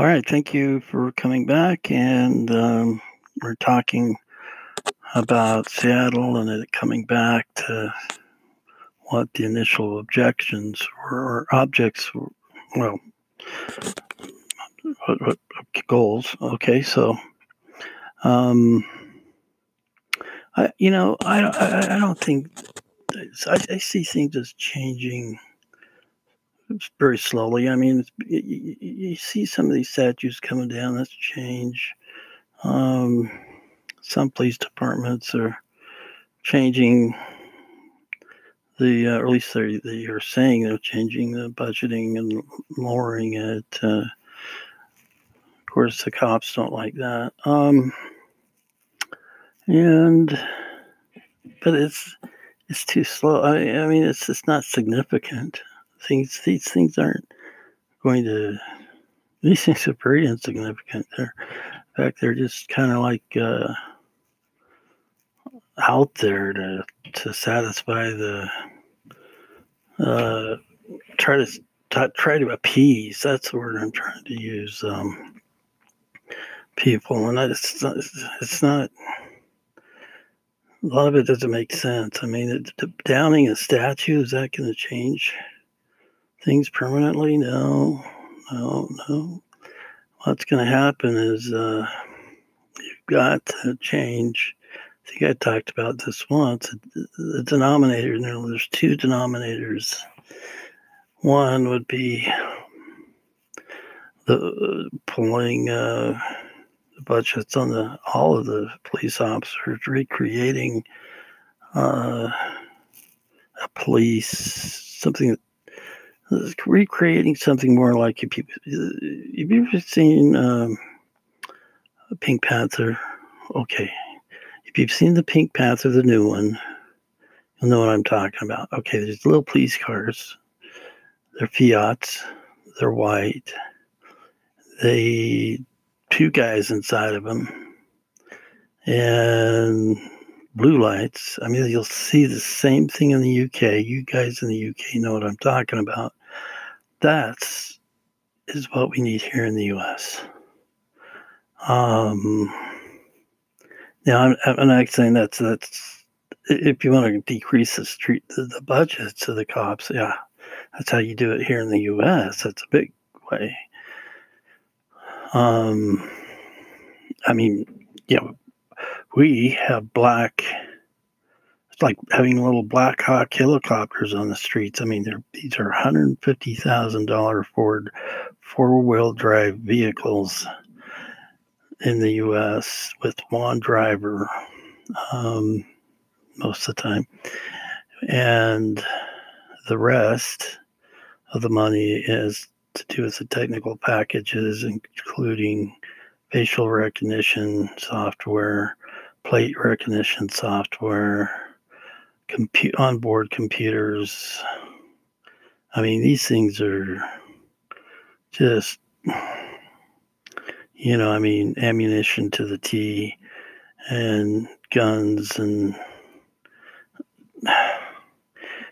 All right, thank you for coming back. And um, we're talking about Seattle and it coming back to what the initial objections were, or objects, were, well, what, what, goals. Okay, so, um, I, you know, I, I, I don't think I, I see things as changing very slowly. I mean, you, you, see some of these statues coming down. That's change. Um, some police departments are changing the, uh, or at least they they are saying they're changing the budgeting and lowering it. Uh, of course, the cops don't like that. Um, and but it's it's too slow. I, I mean, it's it's not significant. Things these things aren't going to. These things are pretty insignificant. They're, in fact, they're just kind of like uh, out there to to satisfy the uh, try to try to appease. That's the word I'm trying to use. Um, people, and it's not, it's not a lot of it doesn't make sense. I mean, it, downing a statue is that going to change things permanently? No, no, no. What's going to happen is uh, you've got to change. I think I talked about this once. The denominator. You know, there's two denominators. One would be the pulling. Uh, budgets on the all of the police officers, recreating uh, a police something recreating something more like if you have you ever seen um, Pink Panther? Okay, if you've seen the Pink Panther, the new one, you'll know what I'm talking about. Okay, there's little police cars. They're Fiats. They're white. They two guys inside of them and blue lights. I mean, you'll see the same thing in the UK. You guys in the UK know what I'm talking about. That's is what we need here in the US. Um, now, I'm, I'm not saying that's that's if you want to decrease the street the, the budgets of the cops, yeah, that's how you do it here in the U.S. That's a big way. Um, I mean, you know, we have black. Like having little Black Hawk helicopters on the streets. I mean, these are hundred and fifty thousand dollar Ford four wheel drive vehicles in the U.S. with one driver um, most of the time, and the rest of the money is to do with the technical packages, including facial recognition software, plate recognition software, compute onboard computers. I mean, these things are just, you know, I mean, ammunition to the T and guns and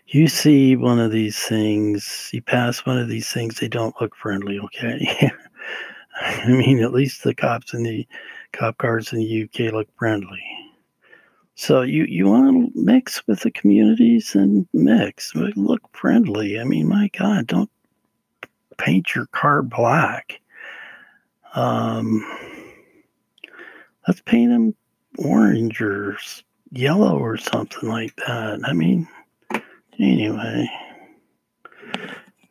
you see one of these things, you pass one of these things, they don't look friendly, okay? I mean, at least the cops in the cop cars in the UK look friendly. So you, you want to mix with the communities and mix, look friendly. I mean, my God, don't paint your car black. Um, let's paint them orange or yellow or something like that. I mean, Anyway,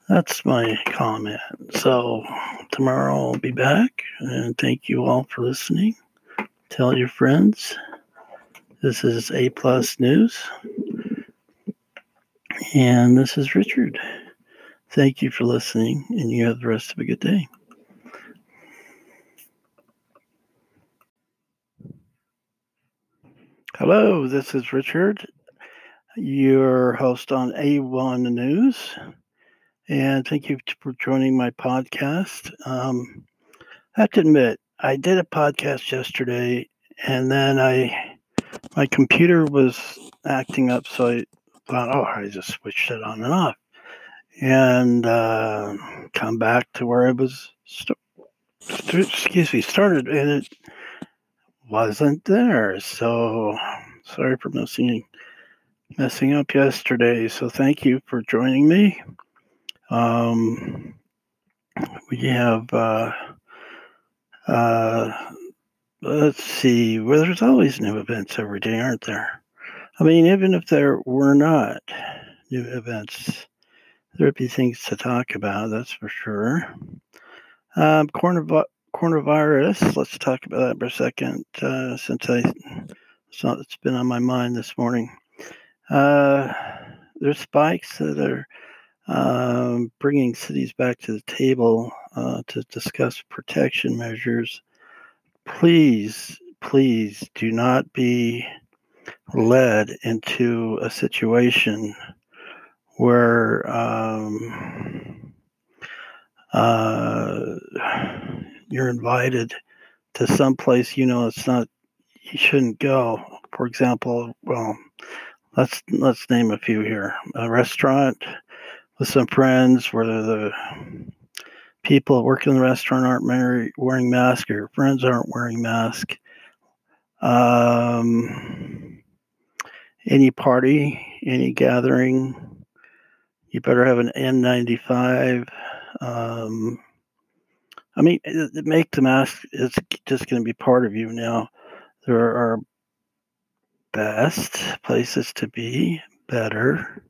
that's my comment. So tomorrow I'll be back, and thank you all for listening. Tell your friends. This is A Plus News, and this is Richard. Thank you for listening, and you have the rest of a good day. Hello, this is Richard, your host on A1 News. And thank you for joining my podcast. Um, I have to admit, I did a podcast yesterday, and then I my computer was acting up, so I thought, oh, I just switched it on and off, and uh, come back to where I was st- excuse me, started and it wasn't there. So sorry for messing messing up yesterday. So thank you for joining me. Um, we have uh, uh, let's see. Well, there's always new events every day, aren't there? I mean, even if there were not new events, there'd be things to talk about. That's for sure. Um, coronavirus. Let's talk about that for a second, uh, since I so it's been on my mind this morning. Uh, there's spikes that are um, bringing cities back to the table uh, to discuss protection measures. Please, please do not be led into a situation where um, uh, you're invited to some place you know it's not you shouldn't go. For example, well, let's let's name a few here. A restaurant with some friends where the people working in the restaurant aren't wearing masks, or your friends aren't wearing masks. Um, any party, any gathering, you better have an N95. Um, I mean, make the mask. It's just going to be part of you now. There are best places to be, better,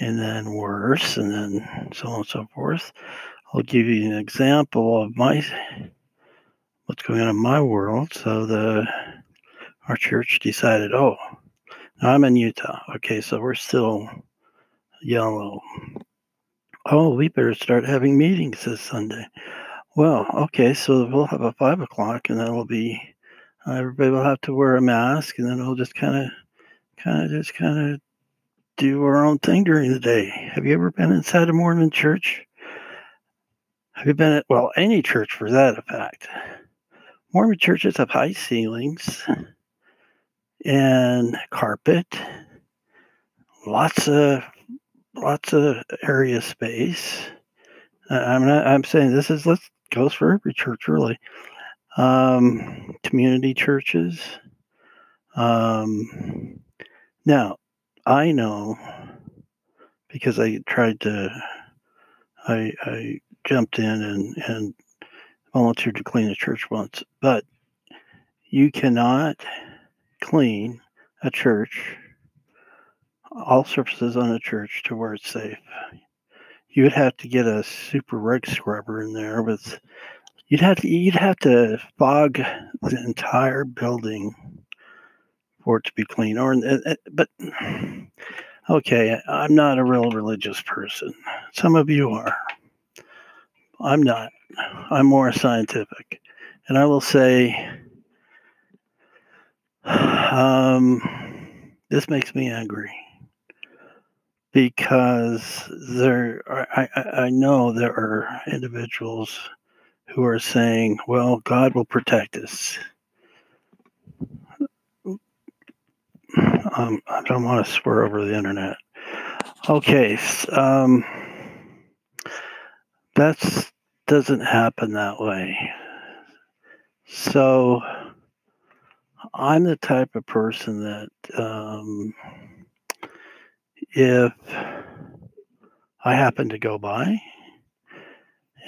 and then worse, and then so on and so forth. I'll give you an example of my what's going on in my world. So the our church decided, oh, I'm in Utah. Okay, so we're still yellow. Oh, we better start having meetings this Sunday. Well, okay, so we'll have a five o'clock, and then we'll be uh, everybody will have to wear a mask, and then we'll just kind of, kind of, just kind of do our own thing during the day. Have you ever been inside a Mormon church? Have you been at well any church for that effect? Mormon churches have high ceilings and carpet, lots of lots of area space. I'm not. I'm saying this is let's goes for every church really um, community churches. Um, now, I know because I tried to, I, I jumped in and, and volunteered to clean a church once, but you cannot clean a church, all surfaces on a church to where it's safe. You would have to get a super rug scrubber in there with You'd have to you'd have to fog the entire building for it to be clean. Or, but okay, I'm not a real religious person. Some of you are. I'm not. I'm more scientific, and I will say, um, this makes me angry because there are, I, I know there are individuals who are saying, well, God will protect us. Um, I don't want to swear over the internet. Okay, um, that doesn't happen that way. So I'm the type of person that um, if I happen to go by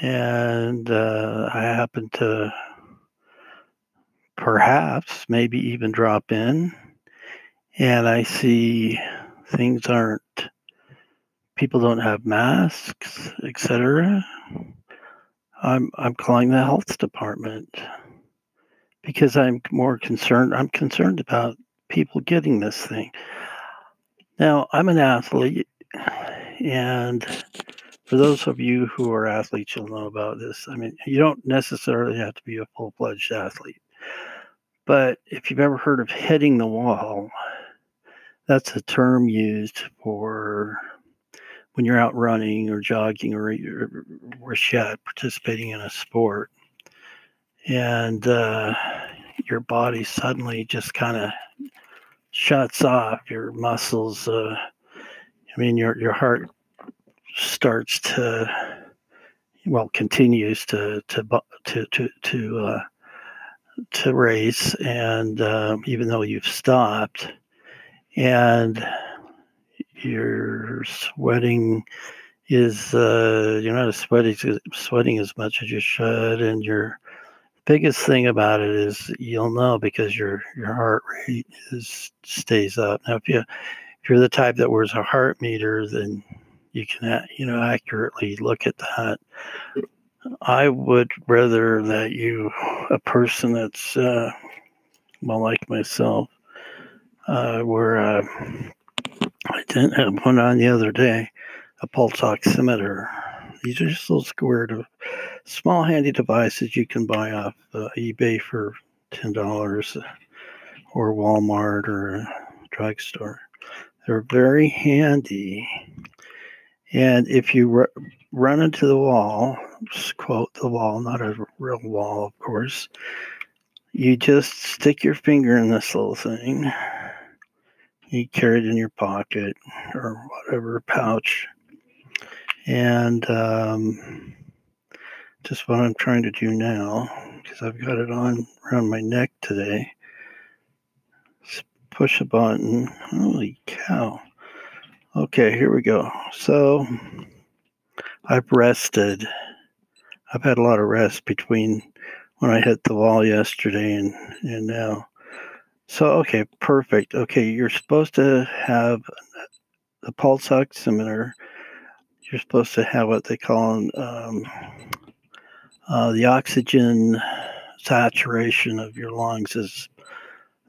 and uh, I happen to perhaps maybe even drop in and I see things aren't people don't have masks, etc. I'm I'm calling the health department because I'm more concerned I'm concerned about people getting this thing. Now, I'm an athlete and for those of you who are athletes, you'll know about this. I mean, you don't necessarily have to be a full fledged athlete, but if you've ever heard of hitting the wall, that's a term used for when you're out running or jogging or, or, or yet participating in a sport, and uh, your body suddenly just kind of shuts off. Your muscles, uh, I mean, your your heart starts to well continues to to to to to uh, to race, and uh, even though you've stopped, and you're sweating is uh, you're not sweating sweating as much as you should, and your biggest thing about it is you'll know because your your heart rate is stays up. Now, if you if you're the type that wears a heart meter, then you can you know accurately look at that. I would rather that you a person that's uh, well like myself, uh, where uh, have one on the other day a pulse oximeter. These are just little square, small handy devices you can buy off uh, eBay for ten dollars, or Walmart or drugstore. They're very handy, and if you r- run into the wall, quote the wall, not a real wall, of course. You just stick your finger in this little thing. You carry it in your pocket or whatever pouch and um, just what I'm trying to do now, because I've got it on around my neck today. Push a button. Holy cow. Okay, here we go. So I've rested. I've had a lot of rest between when I hit the wall yesterday and, and now. So, okay, perfect. Okay, you're supposed to have the pulse oximeter. You're supposed to have what they call um, uh, the oxygen saturation of your lungs is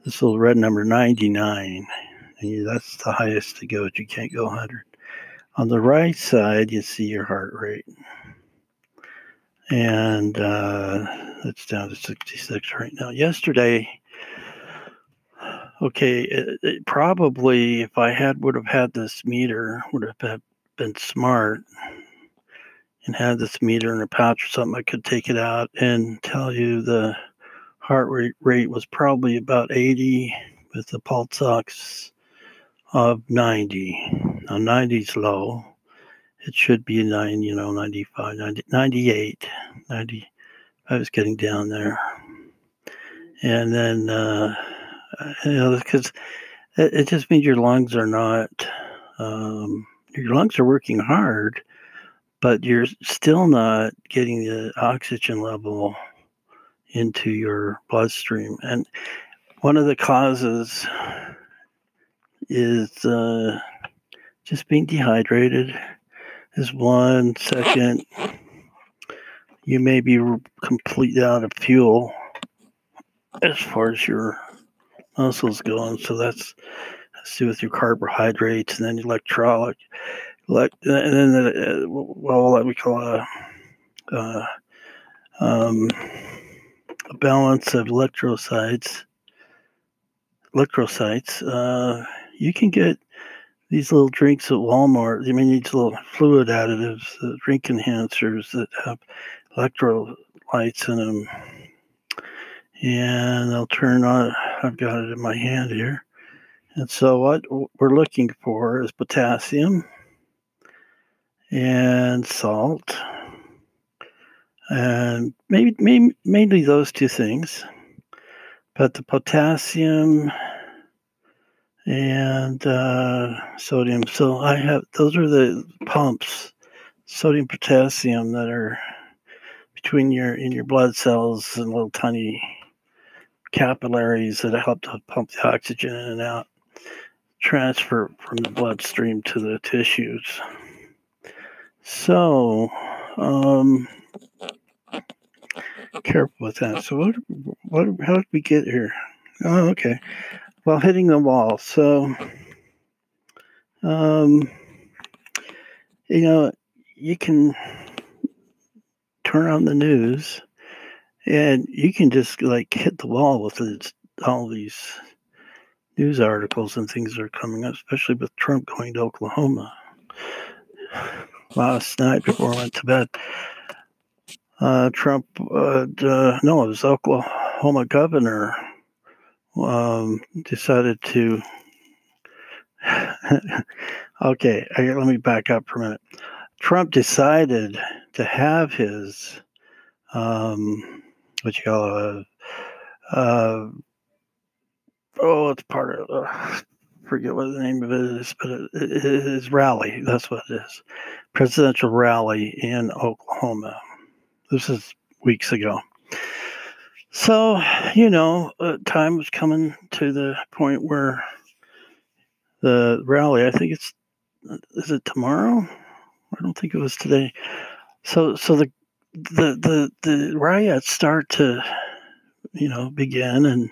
this little red number 99 and you, that's the highest to go you can't go 100 on the right side you see your heart rate. And uh, it's down to 66 right now. Yesterday okay it, it probably if i had would have had this meter would have been smart and had this meter in a pouch or something, I could take it out and tell you the heart rate rate was probably about 80 with the pulse ox of 90. Now 90 is low. It should be 9, you know, 95, 90, 98, 90. I was getting down there. And then, uh, you know, because it, it just means your lungs are not um, your lungs are working hard, but you're still not getting the oxygen level into your bloodstream. And one of the causes is uh, just being dehydrated. Is one second, you may be completely out of fuel as far as your muscles going. so that's to do with your carbohydrates and then electrolyte, like, and then the, uh, well, what we call a, uh, um, a balance of electrocytes. Electrocytes. Uh, you can get these little drinks at Walmart. I mean, these little fluid additives, uh, drink enhancers that have electrolytes in them. And I'll turn on. I've got it in my hand here. And so, what we're looking for is potassium and salt, and maybe, maybe mainly those two things. But the potassium and uh, sodium. So I have those are the pumps, sodium, potassium that are between your in your blood cells and little tiny capillaries that help to pump the oxygen in and out transfer from the bloodstream to the tissues. So, um, careful with that. So, what, what, how did we get here? Oh, okay. Well, hitting the wall. So, um, you know, you can turn on the news and you can just like hit the wall with it, all these news articles and things that are coming up, especially with Trump going to Oklahoma last night before I went to bed. Uh, Trump, uh, uh, no, it was Oklahoma governor, um, decided to. okay, I, let me back up for a minute. Trump decided to have his um, what you call a uh, oh, it's part of uh, forget what the name of it is, but it, it is rally. That's what it is, presidential rally in Oklahoma. This is weeks ago. So, you know, uh, time was coming to the point where the rally, I think it's, is it tomorrow? I don't think it was today. So, so the, the, the, the riots start to, you know, begin and,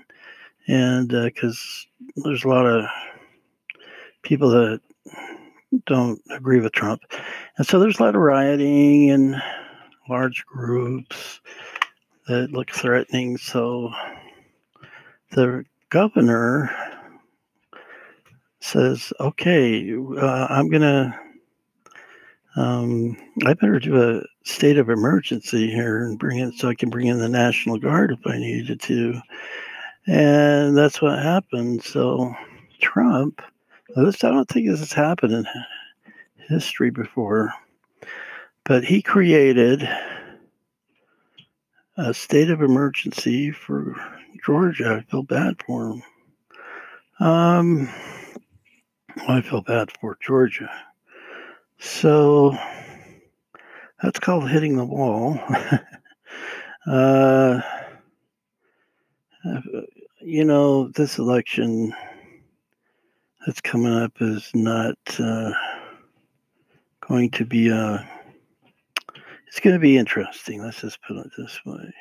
and, uh, cause there's a lot of people that don't agree with Trump. And so there's a lot of rioting and large groups that look threatening. So the governor says, okay, uh, I'm to, um, I better do a state of emergency here and bring it so I can bring in the National Guard if I needed to. And that's what happened. So Trump, this, I don't think this has happened in history before, but he created a state of emergency for Georgia. I feel bad for him. Um, I feel bad for Georgia. So that's called hitting the wall. uh, you know, this election that's coming up is not uh, going to be a uh, it's going to be interesting. Let's just put it this way.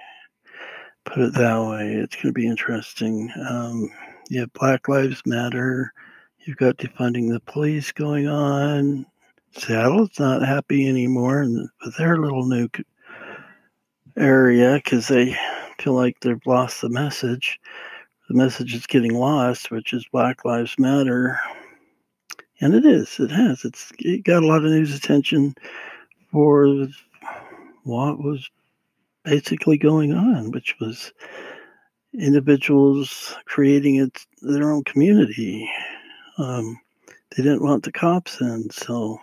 Put it that way. It's going to be interesting. Um, you have Black Lives Matter. You've got defunding the police going on. Seattle's not happy anymore with their little new area because they feel like they've lost the message. The message is getting lost, which is Black Lives Matter. And it is. It has. It's it got a lot of news attention for what was basically going on, which was individuals creating it, their own community. Um, they didn't want the cops in, so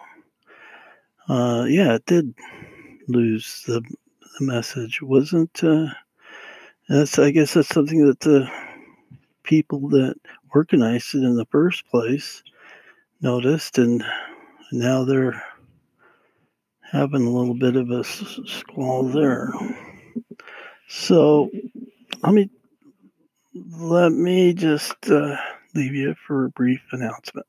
uh, yeah, it did lose the, the message. Wasn't uh, that's I guess that's something that the people that organized it in the first place noticed, and now they're having a little bit of a squall there. So let me let me just uh, leave you for a brief announcement.